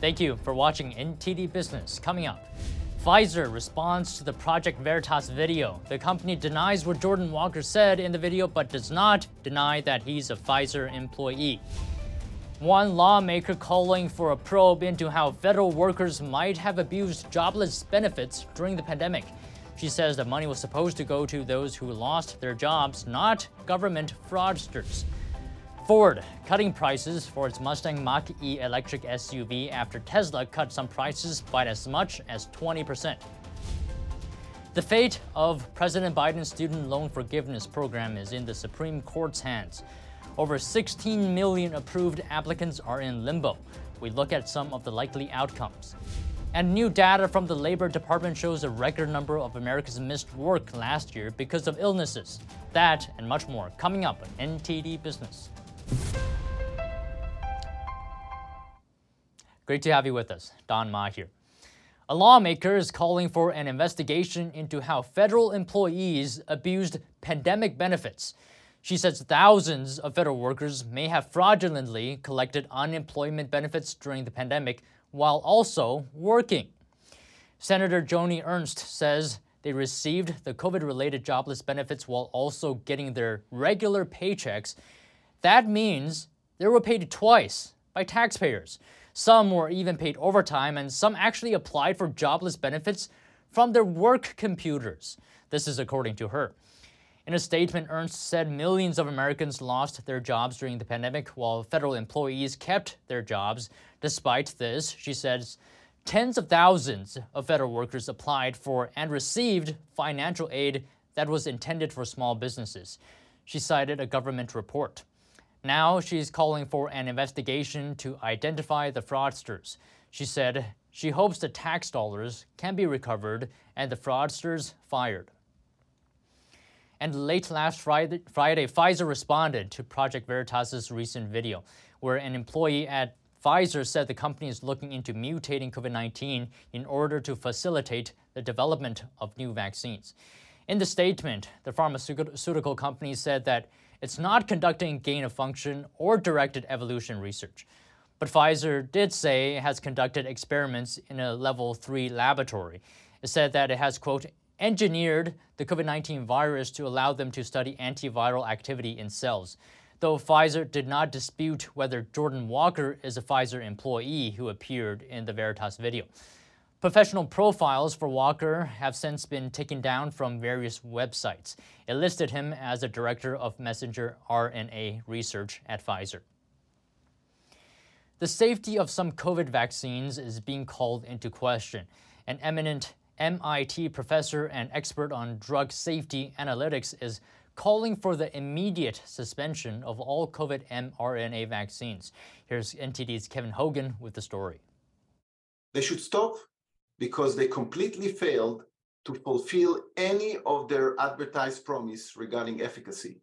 Thank you for watching NTD Business. Coming up, Pfizer responds to the Project Veritas video. The company denies what Jordan Walker said in the video, but does not deny that he's a Pfizer employee. One lawmaker calling for a probe into how federal workers might have abused jobless benefits during the pandemic. She says the money was supposed to go to those who lost their jobs, not government fraudsters. Ford cutting prices for its Mustang Mach E electric SUV after Tesla cut some prices by as much as 20%. The fate of President Biden's student loan forgiveness program is in the Supreme Court's hands. Over 16 million approved applicants are in limbo. We look at some of the likely outcomes. And new data from the Labor Department shows a record number of Americans missed work last year because of illnesses. That and much more coming up on NTD Business. Great to have you with us. Don Ma here. A lawmaker is calling for an investigation into how federal employees abused pandemic benefits. She says thousands of federal workers may have fraudulently collected unemployment benefits during the pandemic while also working. Senator Joni Ernst says they received the COVID related jobless benefits while also getting their regular paychecks. That means they were paid twice by taxpayers. Some were even paid overtime, and some actually applied for jobless benefits from their work computers. This is according to her. In a statement, Ernst said millions of Americans lost their jobs during the pandemic while federal employees kept their jobs. Despite this, she says tens of thousands of federal workers applied for and received financial aid that was intended for small businesses. She cited a government report. Now she's calling for an investigation to identify the fraudsters. She said she hopes the tax dollars can be recovered and the fraudsters fired. And late last Friday, Pfizer responded to Project Veritas's recent video, where an employee at Pfizer said the company is looking into mutating COVID 19 in order to facilitate the development of new vaccines. In the statement, the pharmaceutical company said that it's not conducting gain of function or directed evolution research. But Pfizer did say it has conducted experiments in a level 3 laboratory. It said that it has, quote, engineered the COVID 19 virus to allow them to study antiviral activity in cells. Though Pfizer did not dispute whether Jordan Walker is a Pfizer employee who appeared in the Veritas video. Professional profiles for Walker have since been taken down from various websites. It listed him as a director of messenger RNA research at Pfizer. The safety of some COVID vaccines is being called into question. An eminent MIT professor and expert on drug safety analytics is calling for the immediate suspension of all COVID mRNA vaccines. Here's NTD's Kevin Hogan with the story. They should stop because they completely failed to fulfill any of their advertised promise regarding efficacy.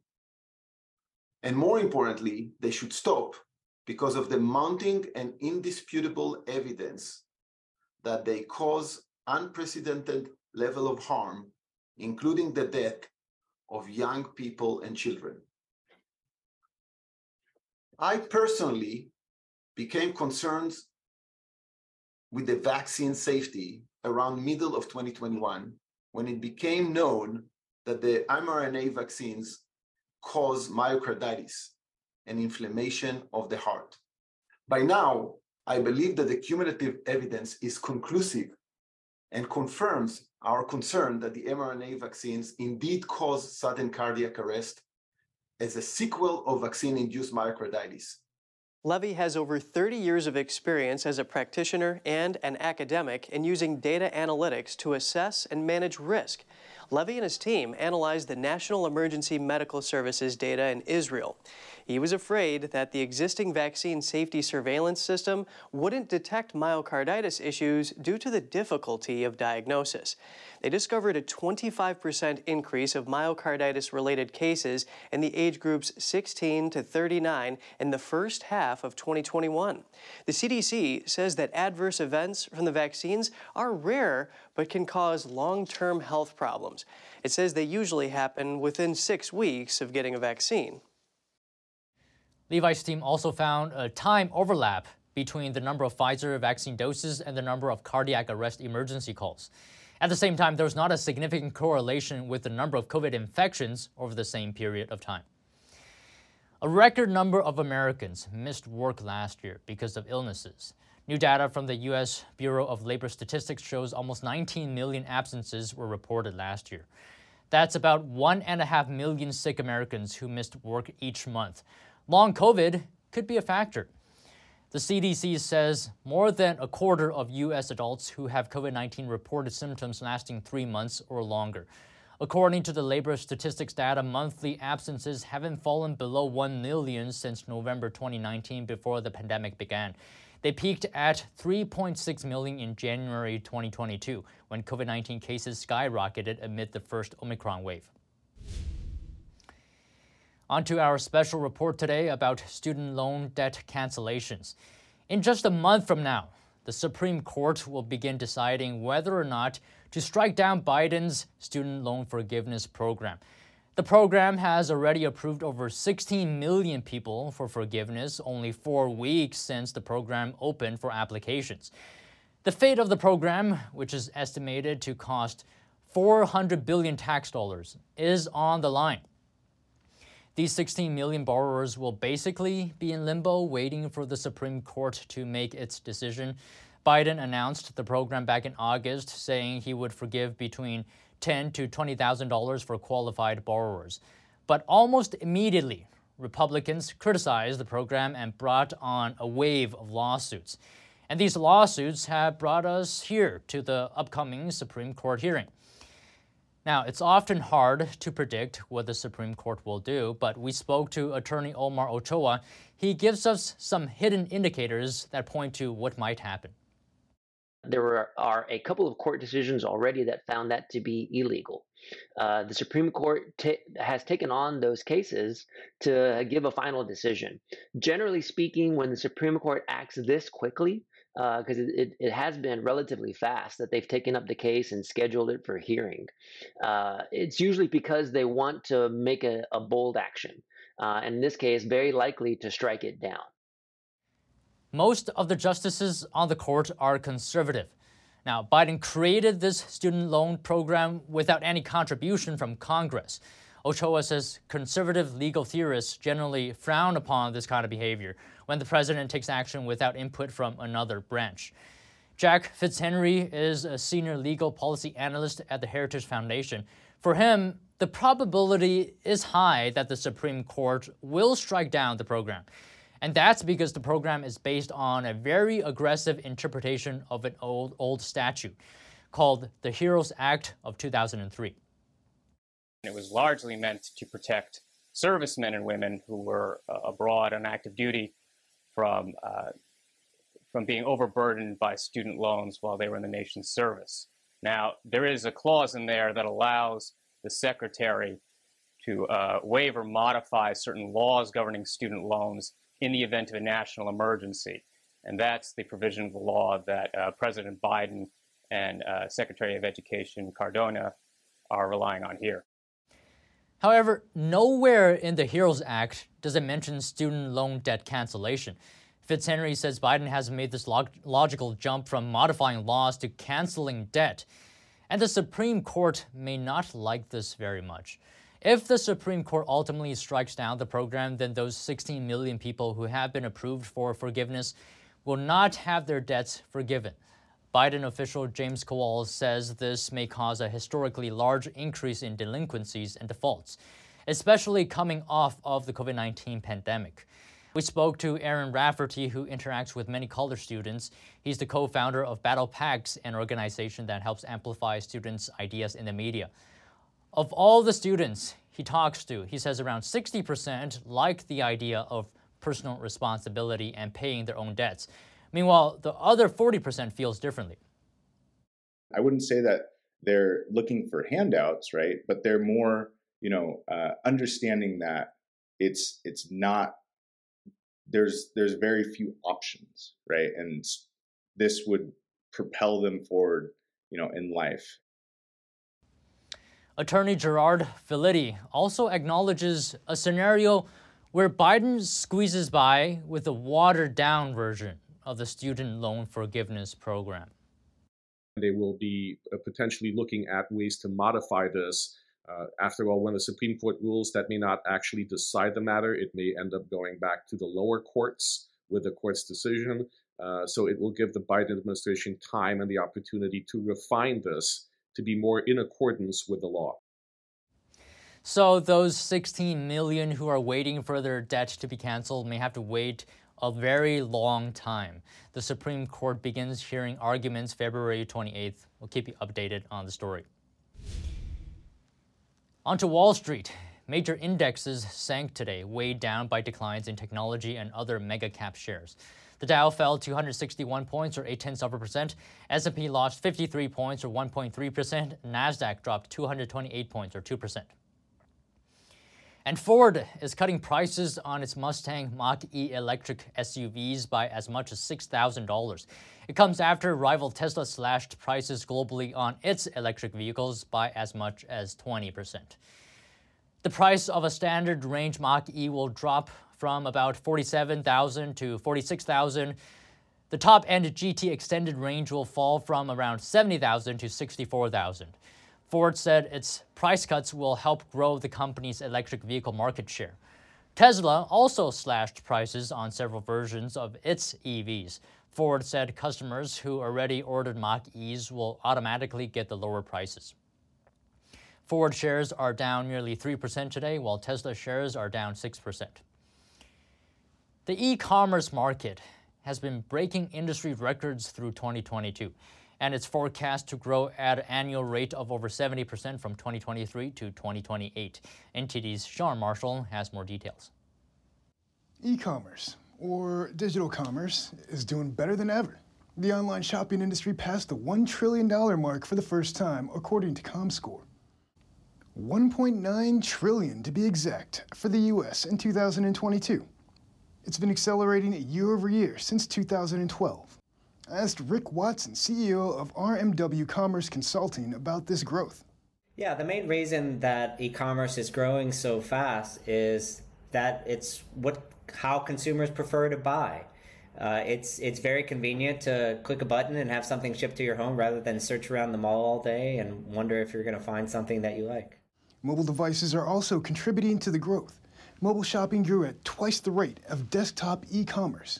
And more importantly, they should stop because of the mounting and indisputable evidence that they cause unprecedented level of harm, including the death of young people and children. I personally became concerned with the vaccine safety around middle of 2021 when it became known that the mRNA vaccines cause myocarditis and inflammation of the heart. By now, I believe that the cumulative evidence is conclusive and confirms our concern that the mRNA vaccines indeed cause sudden cardiac arrest as a sequel of vaccine-induced myocarditis. Levi has over 30 years of experience as a practitioner and an academic in using data analytics to assess and manage risk. Levi and his team analyzed the National Emergency Medical Services data in Israel. He was afraid that the existing vaccine safety surveillance system wouldn't detect myocarditis issues due to the difficulty of diagnosis. They discovered a 25% increase of myocarditis related cases in the age groups 16 to 39 in the first half of 2021. The CDC says that adverse events from the vaccines are rare but can cause long term health problems. It says they usually happen within six weeks of getting a vaccine. Levi's team also found a time overlap between the number of Pfizer vaccine doses and the number of cardiac arrest emergency calls. At the same time, there was not a significant correlation with the number of COVID infections over the same period of time. A record number of Americans missed work last year because of illnesses. New data from the U.S. Bureau of Labor Statistics shows almost 19 million absences were reported last year. That's about one and a half million sick Americans who missed work each month. Long COVID could be a factor. The CDC says more than a quarter of U.S. adults who have COVID 19 reported symptoms lasting three months or longer. According to the labor statistics data, monthly absences haven't fallen below 1 million since November 2019 before the pandemic began. They peaked at 3.6 million in January 2022 when COVID 19 cases skyrocketed amid the first Omicron wave. On to our special report today about student loan debt cancellations. In just a month from now, the Supreme Court will begin deciding whether or not to strike down Biden's student loan forgiveness program. The program has already approved over 16 million people for forgiveness only four weeks since the program opened for applications. The fate of the program, which is estimated to cost 400 billion tax dollars, is on the line. These 16 million borrowers will basically be in limbo waiting for the Supreme Court to make its decision. Biden announced the program back in August, saying he would forgive between ten to $20,000 for qualified borrowers. But almost immediately, Republicans criticized the program and brought on a wave of lawsuits. And these lawsuits have brought us here to the upcoming Supreme Court hearing. Now, it's often hard to predict what the Supreme Court will do, but we spoke to attorney Omar Ochoa. He gives us some hidden indicators that point to what might happen. There are a couple of court decisions already that found that to be illegal. Uh, the Supreme Court t- has taken on those cases to give a final decision. Generally speaking, when the Supreme Court acts this quickly, because uh, it, it, it, has been relatively fast that they've taken up the case and scheduled it for hearing. Uh, it's usually because they want to make a, a bold action. Uh, in this case, very likely to strike it down. Most of the justices on the court are conservative. Now, Biden created this student loan program without any contribution from Congress. Ochoa says conservative legal theorists generally frown upon this kind of behavior when the president takes action without input from another branch. Jack Fitzhenry is a senior legal policy analyst at the Heritage Foundation. For him, the probability is high that the Supreme Court will strike down the program. And that's because the program is based on a very aggressive interpretation of an old, old statute called the HEROES Act of 2003. It was largely meant to protect servicemen and women who were uh, abroad on active duty from uh, from being overburdened by student loans while they were in the nation's service. Now, there is a clause in there that allows the secretary to uh, waive or modify certain laws governing student loans in the event of a national emergency. And that's the provision of the law that uh, President Biden and uh, Secretary of Education Cardona are relying on here. However, nowhere in the HEROES Act does it mention student loan debt cancellation. Fitzhenry says Biden has made this log- logical jump from modifying laws to canceling debt. And the Supreme Court may not like this very much. If the Supreme Court ultimately strikes down the program, then those 16 million people who have been approved for forgiveness will not have their debts forgiven. Biden official James Kvaal says this may cause a historically large increase in delinquencies and defaults, especially coming off of the COVID 19 pandemic. We spoke to Aaron Rafferty, who interacts with many college students. He's the co founder of BattlePACs, an organization that helps amplify students' ideas in the media. Of all the students he talks to, he says around 60% like the idea of personal responsibility and paying their own debts. Meanwhile, the other 40% feels differently. I wouldn't say that they're looking for handouts, right? But they're more, you know, uh, understanding that it's it's not there's there's very few options, right? And this would propel them forward, you know, in life. Attorney Gerard Filitti also acknowledges a scenario where Biden squeezes by with a watered down version of the student loan forgiveness program. They will be uh, potentially looking at ways to modify this. Uh, after all, when the Supreme Court rules, that may not actually decide the matter. It may end up going back to the lower courts with the court's decision. Uh, so it will give the Biden administration time and the opportunity to refine this to be more in accordance with the law. So those 16 million who are waiting for their debt to be canceled may have to wait a very long time. The Supreme Court begins hearing arguments February 28th. We'll keep you updated on the story. On to Wall Street. Major indexes sank today, weighed down by declines in technology and other mega cap shares. The Dow fell 261 points, or 8 tenths of a percent. S&P lost 53 points, or 1.3 percent. Nasdaq dropped 228 points, or 2 percent. And Ford is cutting prices on its Mustang Mach E electric SUVs by as much as $6,000. It comes after rival Tesla slashed prices globally on its electric vehicles by as much as 20%. The price of a standard range Mach E will drop from about 47,000 to 46,000. The top end GT extended range will fall from around 70,000 to 64,000. Ford said its price cuts will help grow the company's electric vehicle market share. Tesla also slashed prices on several versions of its EVs. Ford said customers who already ordered Mach E's will automatically get the lower prices. Ford shares are down nearly 3% today, while Tesla shares are down 6%. The e commerce market has been breaking industry records through 2022 and it's forecast to grow at an annual rate of over 70% from 2023 to 2028. NTD's Sean Marshall has more details. E commerce, or digital commerce, is doing better than ever. The online shopping industry passed the $1 trillion mark for the first time, according to ComScore. 1.9 trillion to be exact for the US in 2022. It's been accelerating year over year since 2012. I asked Rick Watson, CEO of RMW Commerce Consulting, about this growth. Yeah, the main reason that e-commerce is growing so fast is that it's what how consumers prefer to buy. Uh, it's it's very convenient to click a button and have something shipped to your home rather than search around the mall all day and wonder if you're going to find something that you like. Mobile devices are also contributing to the growth. Mobile shopping grew at twice the rate of desktop e-commerce.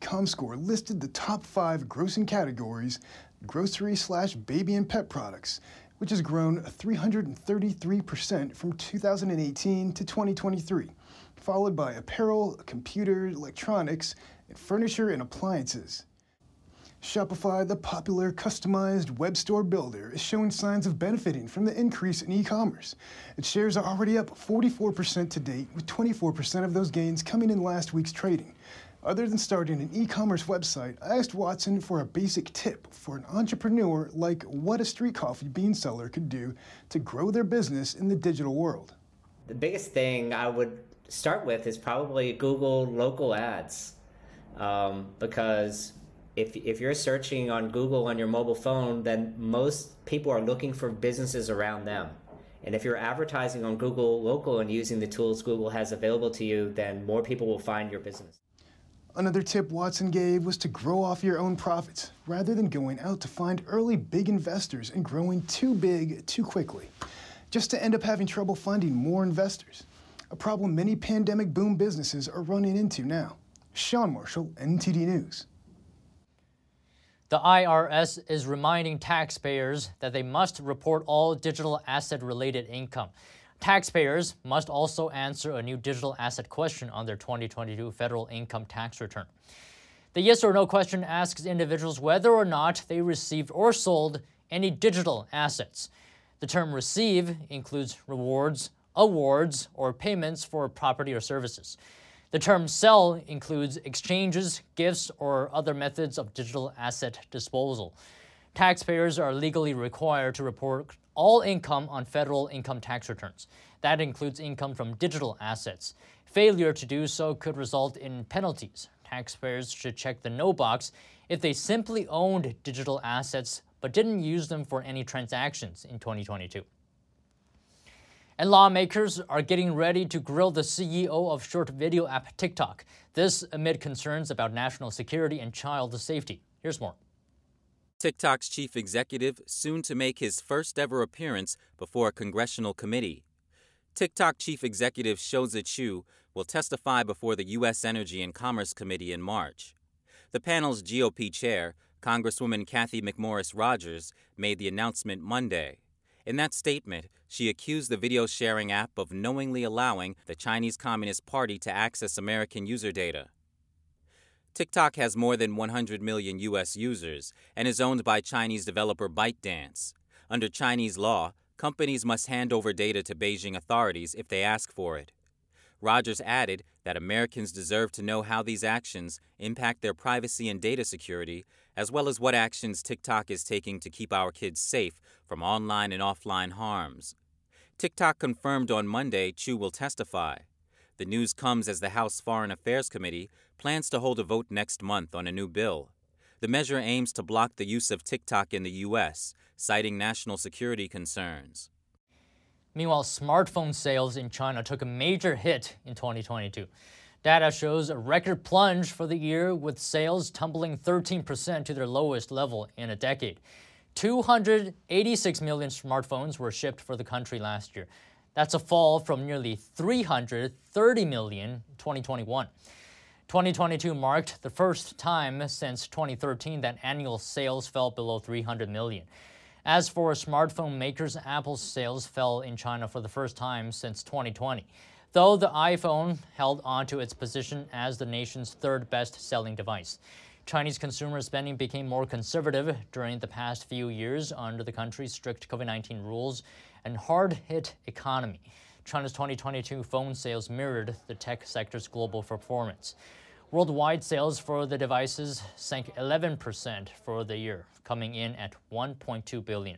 ComScore listed the top five grossing categories grocery slash baby and pet products, which has grown 333% from 2018 to 2023, followed by apparel, computer, electronics, and furniture and appliances. Shopify, the popular customized web store builder, is showing signs of benefiting from the increase in e commerce. Its shares are already up 44% to date, with 24% of those gains coming in last week's trading. Other than starting an e commerce website, I asked Watson for a basic tip for an entrepreneur like what a street coffee bean seller could do to grow their business in the digital world. The biggest thing I would start with is probably Google local ads. Um, because if, if you're searching on Google on your mobile phone, then most people are looking for businesses around them. And if you're advertising on Google local and using the tools Google has available to you, then more people will find your business. Another tip Watson gave was to grow off your own profits rather than going out to find early big investors and growing too big too quickly, just to end up having trouble finding more investors. A problem many pandemic boom businesses are running into now. Sean Marshall, NTD News. The IRS is reminding taxpayers that they must report all digital asset related income. Taxpayers must also answer a new digital asset question on their 2022 federal income tax return. The yes or no question asks individuals whether or not they received or sold any digital assets. The term receive includes rewards, awards, or payments for property or services. The term sell includes exchanges, gifts, or other methods of digital asset disposal. Taxpayers are legally required to report all income on federal income tax returns. That includes income from digital assets. Failure to do so could result in penalties. Taxpayers should check the no box if they simply owned digital assets but didn't use them for any transactions in 2022. And lawmakers are getting ready to grill the CEO of short video app TikTok. This amid concerns about national security and child safety. Here's more. TikTok's chief executive soon to make his first ever appearance before a congressional committee. TikTok chief executive Shou Chew will testify before the U.S. Energy and Commerce Committee in March. The panel's GOP chair, Congresswoman Cathy McMorris Rodgers, made the announcement Monday. In that statement, she accused the video sharing app of knowingly allowing the Chinese Communist Party to access American user data. TikTok has more than 100 million U.S. users and is owned by Chinese developer ByteDance. Under Chinese law, companies must hand over data to Beijing authorities if they ask for it. Rodgers added that Americans deserve to know how these actions impact their privacy and data security, as well as what actions TikTok is taking to keep our kids safe from online and offline harms. TikTok confirmed on Monday Chew will testify. The news comes as the House Foreign Affairs Committee plans to hold a vote next month on a new bill. The measure aims to block the use of TikTok in the U.S., citing national security concerns. Meanwhile, smartphone sales in China took a major hit in 2022. Data shows a record plunge for the year, with sales tumbling 13% to their lowest level in a decade. 286 million smartphones were shipped for the country last year. That's a fall from nearly 330 million in 2021. 2022 marked the first time since 2013 that annual sales fell below 300 million. As for smartphone makers, Apple's sales fell in China for the first time since 2020, though the iPhone held onto its position as the nation's third best selling device. Chinese consumer spending became more conservative during the past few years under the country's strict COVID 19 rules and hard hit economy. China's 2022 phone sales mirrored the tech sector's global performance. Worldwide sales for the devices sank 11% for the year, coming in at 1.2 billion.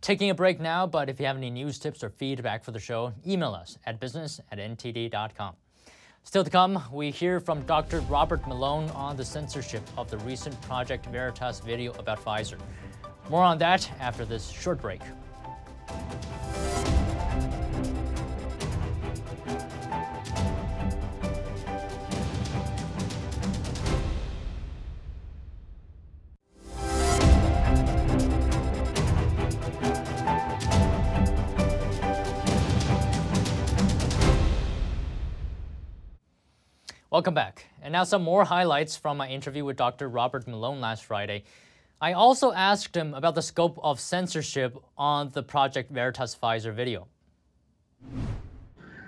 Taking a break now, but if you have any news tips or feedback for the show, email us at business at ntd.com. Still to come, we hear from Dr. Robert Malone on the censorship of the recent Project Veritas video about Pfizer. More on that after this short break. Welcome back. And now some more highlights from my interview with Dr. Robert Malone last Friday. I also asked him about the scope of censorship on the Project Veritas Pfizer video.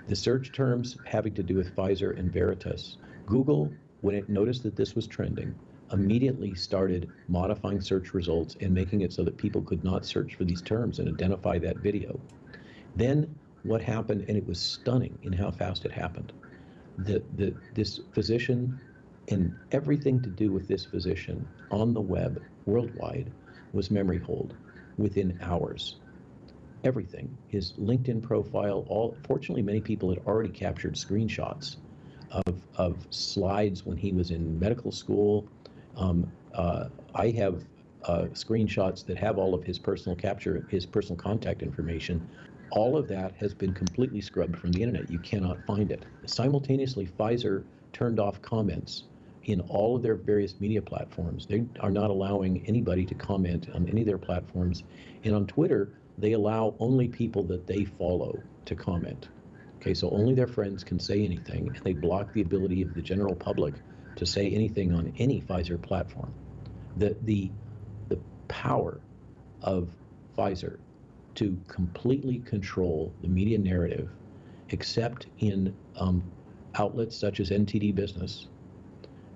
The search terms having to do with Pfizer and Veritas, Google, when it noticed that this was trending, immediately started modifying search results and making it so that people could not search for these terms and identify that video. Then what happened, and it was stunning in how fast it happened the, the, this physician and everything to do with this physician on the web worldwide was memory hold within hours. Everything, his LinkedIn profile, all fortunately many people had already captured screenshots of, of slides when he was in medical school. Um, uh, I have uh, screenshots that have all of his personal capture, his personal contact information all of that has been completely scrubbed from the internet. You cannot find it. Simultaneously, Pfizer turned off comments in all of their various media platforms. They are not allowing anybody to comment on any of their platforms. And on Twitter, they allow only people that they follow to comment. Okay, so only their friends can say anything, and they block the ability of the general public to say anything on any Pfizer platform. The the the power of Pfizer to completely control the media narrative, except in um, outlets such as NTD Business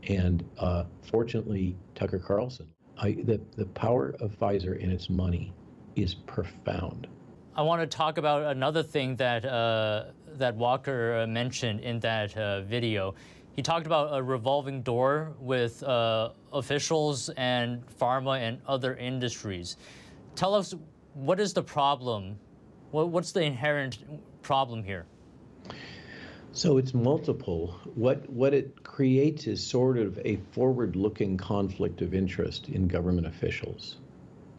and uh, fortunately Tucker Carlson. I, the, the power of Pfizer and its money is profound. I want to talk about another thing that uh, that Walker uh, mentioned in that uh, video. He talked about a revolving door with uh, officials and pharma and other industries. Tell us what is the problem? What, what's the inherent problem here? So it's multiple. What what it creates is sort of a forward-looking conflict of interest in government officials.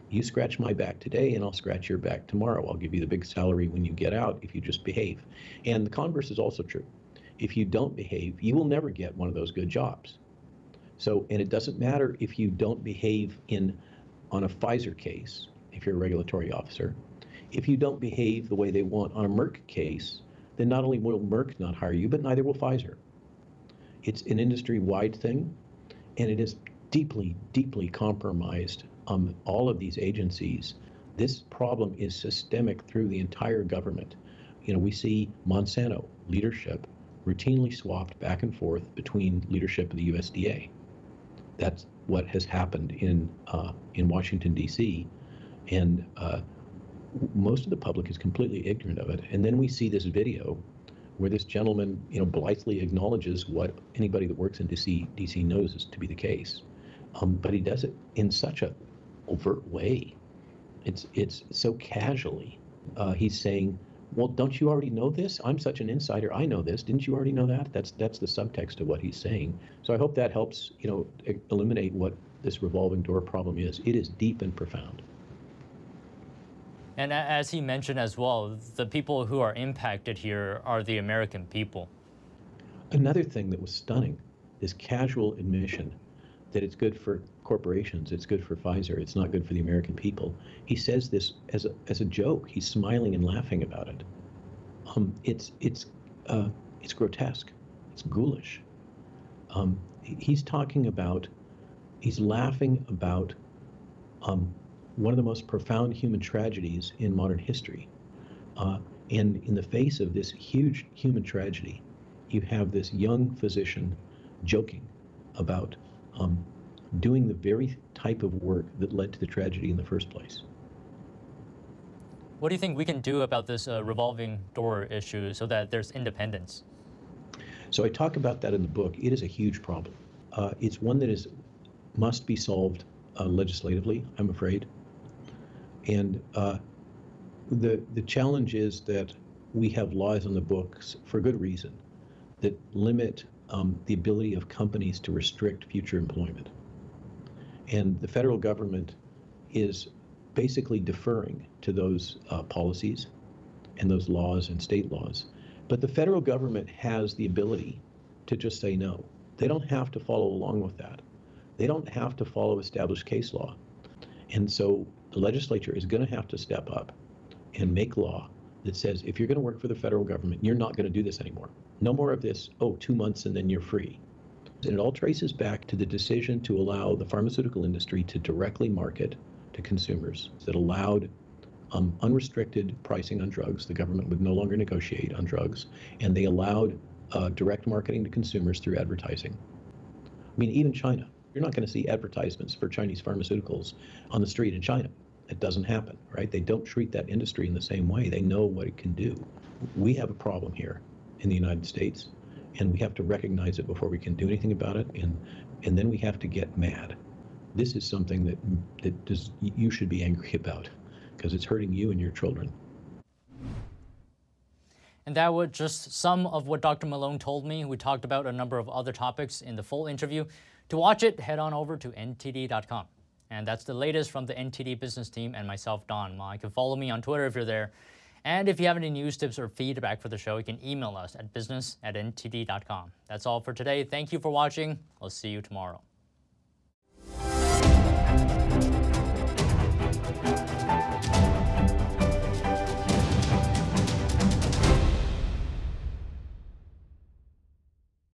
You scratch my back today, and I'll scratch your back tomorrow. I'll give you the big salary when you get out if you just behave. And the converse is also true. If you don't behave, you will never get one of those good jobs. So, and it doesn't matter if you don't behave in on a Pfizer case, if you're a regulatory officer. If you don't behave the way they want on a Merck case, then not only will Merck not hire you, but neither will Pfizer. It's an industry-wide thing, and it is deeply, deeply compromised um, all of these agencies. This problem is systemic through the entire government. You know, we see Monsanto leadership routinely swapped back and forth between leadership of the USDA. That's what has happened in uh, in Washington D.C. and uh, most of the public is completely ignorant of it. And then we see this video where this gentleman, you know, blithely acknowledges what anybody that works in DC DC knows is to be the case. Um, but he does it in such a overt way. It's it's so casually. Uh, he's saying, "Well, don't you already know this? I'm such an insider. I know this. Didn't you already know that?" That's that's the subtext of what he's saying. So I hope that helps, you know, eliminate what this revolving door problem is. It is deep and profound. And as he mentioned as well, the people who are impacted here are the American people. Another thing that was stunning is casual admission that it's good for corporations, it's good for Pfizer, it's not good for the American people. He says this as a, as a joke. He's smiling and laughing about it. Um, it's it's uh, it's grotesque. It's ghoulish. Um, he's talking about, he's laughing about um, one of the most profound human tragedies in modern history. Uh, and in the face of this huge human tragedy, you have this young physician joking about um, doing the very type of work that led to the tragedy in the first place. What do you think we can do about this uh, revolving door issue so that there's independence? So I talk about that in the book. It is a huge problem. Uh, it's one that is must be solved uh, legislatively. I'm afraid, and uh, the the challenge is that we have laws on the books for good reason that limit um, the ability of companies to restrict future employment. And the federal government is basically deferring to those uh, policies and those laws and state laws. But the federal government has the ability to just say no. They don't have to follow along with that. They don't have to follow established case law. And so the legislature is going to have to step up and make law that says if you're going to work for the federal government, you're not going to do this anymore. No more of this, oh, two months and then you're free. And it all traces back to the decision to allow the pharmaceutical industry to directly market to consumers that allowed um, unrestricted pricing on drugs. The government would no longer negotiate on drugs, and they allowed uh, direct marketing to consumers through advertising. I mean, even China, you're not going to see advertisements for Chinese pharmaceuticals on the street in China. It doesn't happen, right? They don't treat that industry in the same way. They know what it can do. We have a problem here in the United States, and we have to recognize it before we can do anything about it, and and then we have to get mad. This is something that that does, you should be angry about because it's hurting you and your children. And that was just some of what Dr. Malone told me. We talked about a number of other topics in the full interview. To watch it, head on over to ntd.com. And that's the latest from the NTD business team and myself, Don Ma. You can follow me on Twitter if you're there. And if you have any news tips or feedback for the show, you can email us at business at ntd.com. That's all for today. Thank you for watching. I'll see you tomorrow.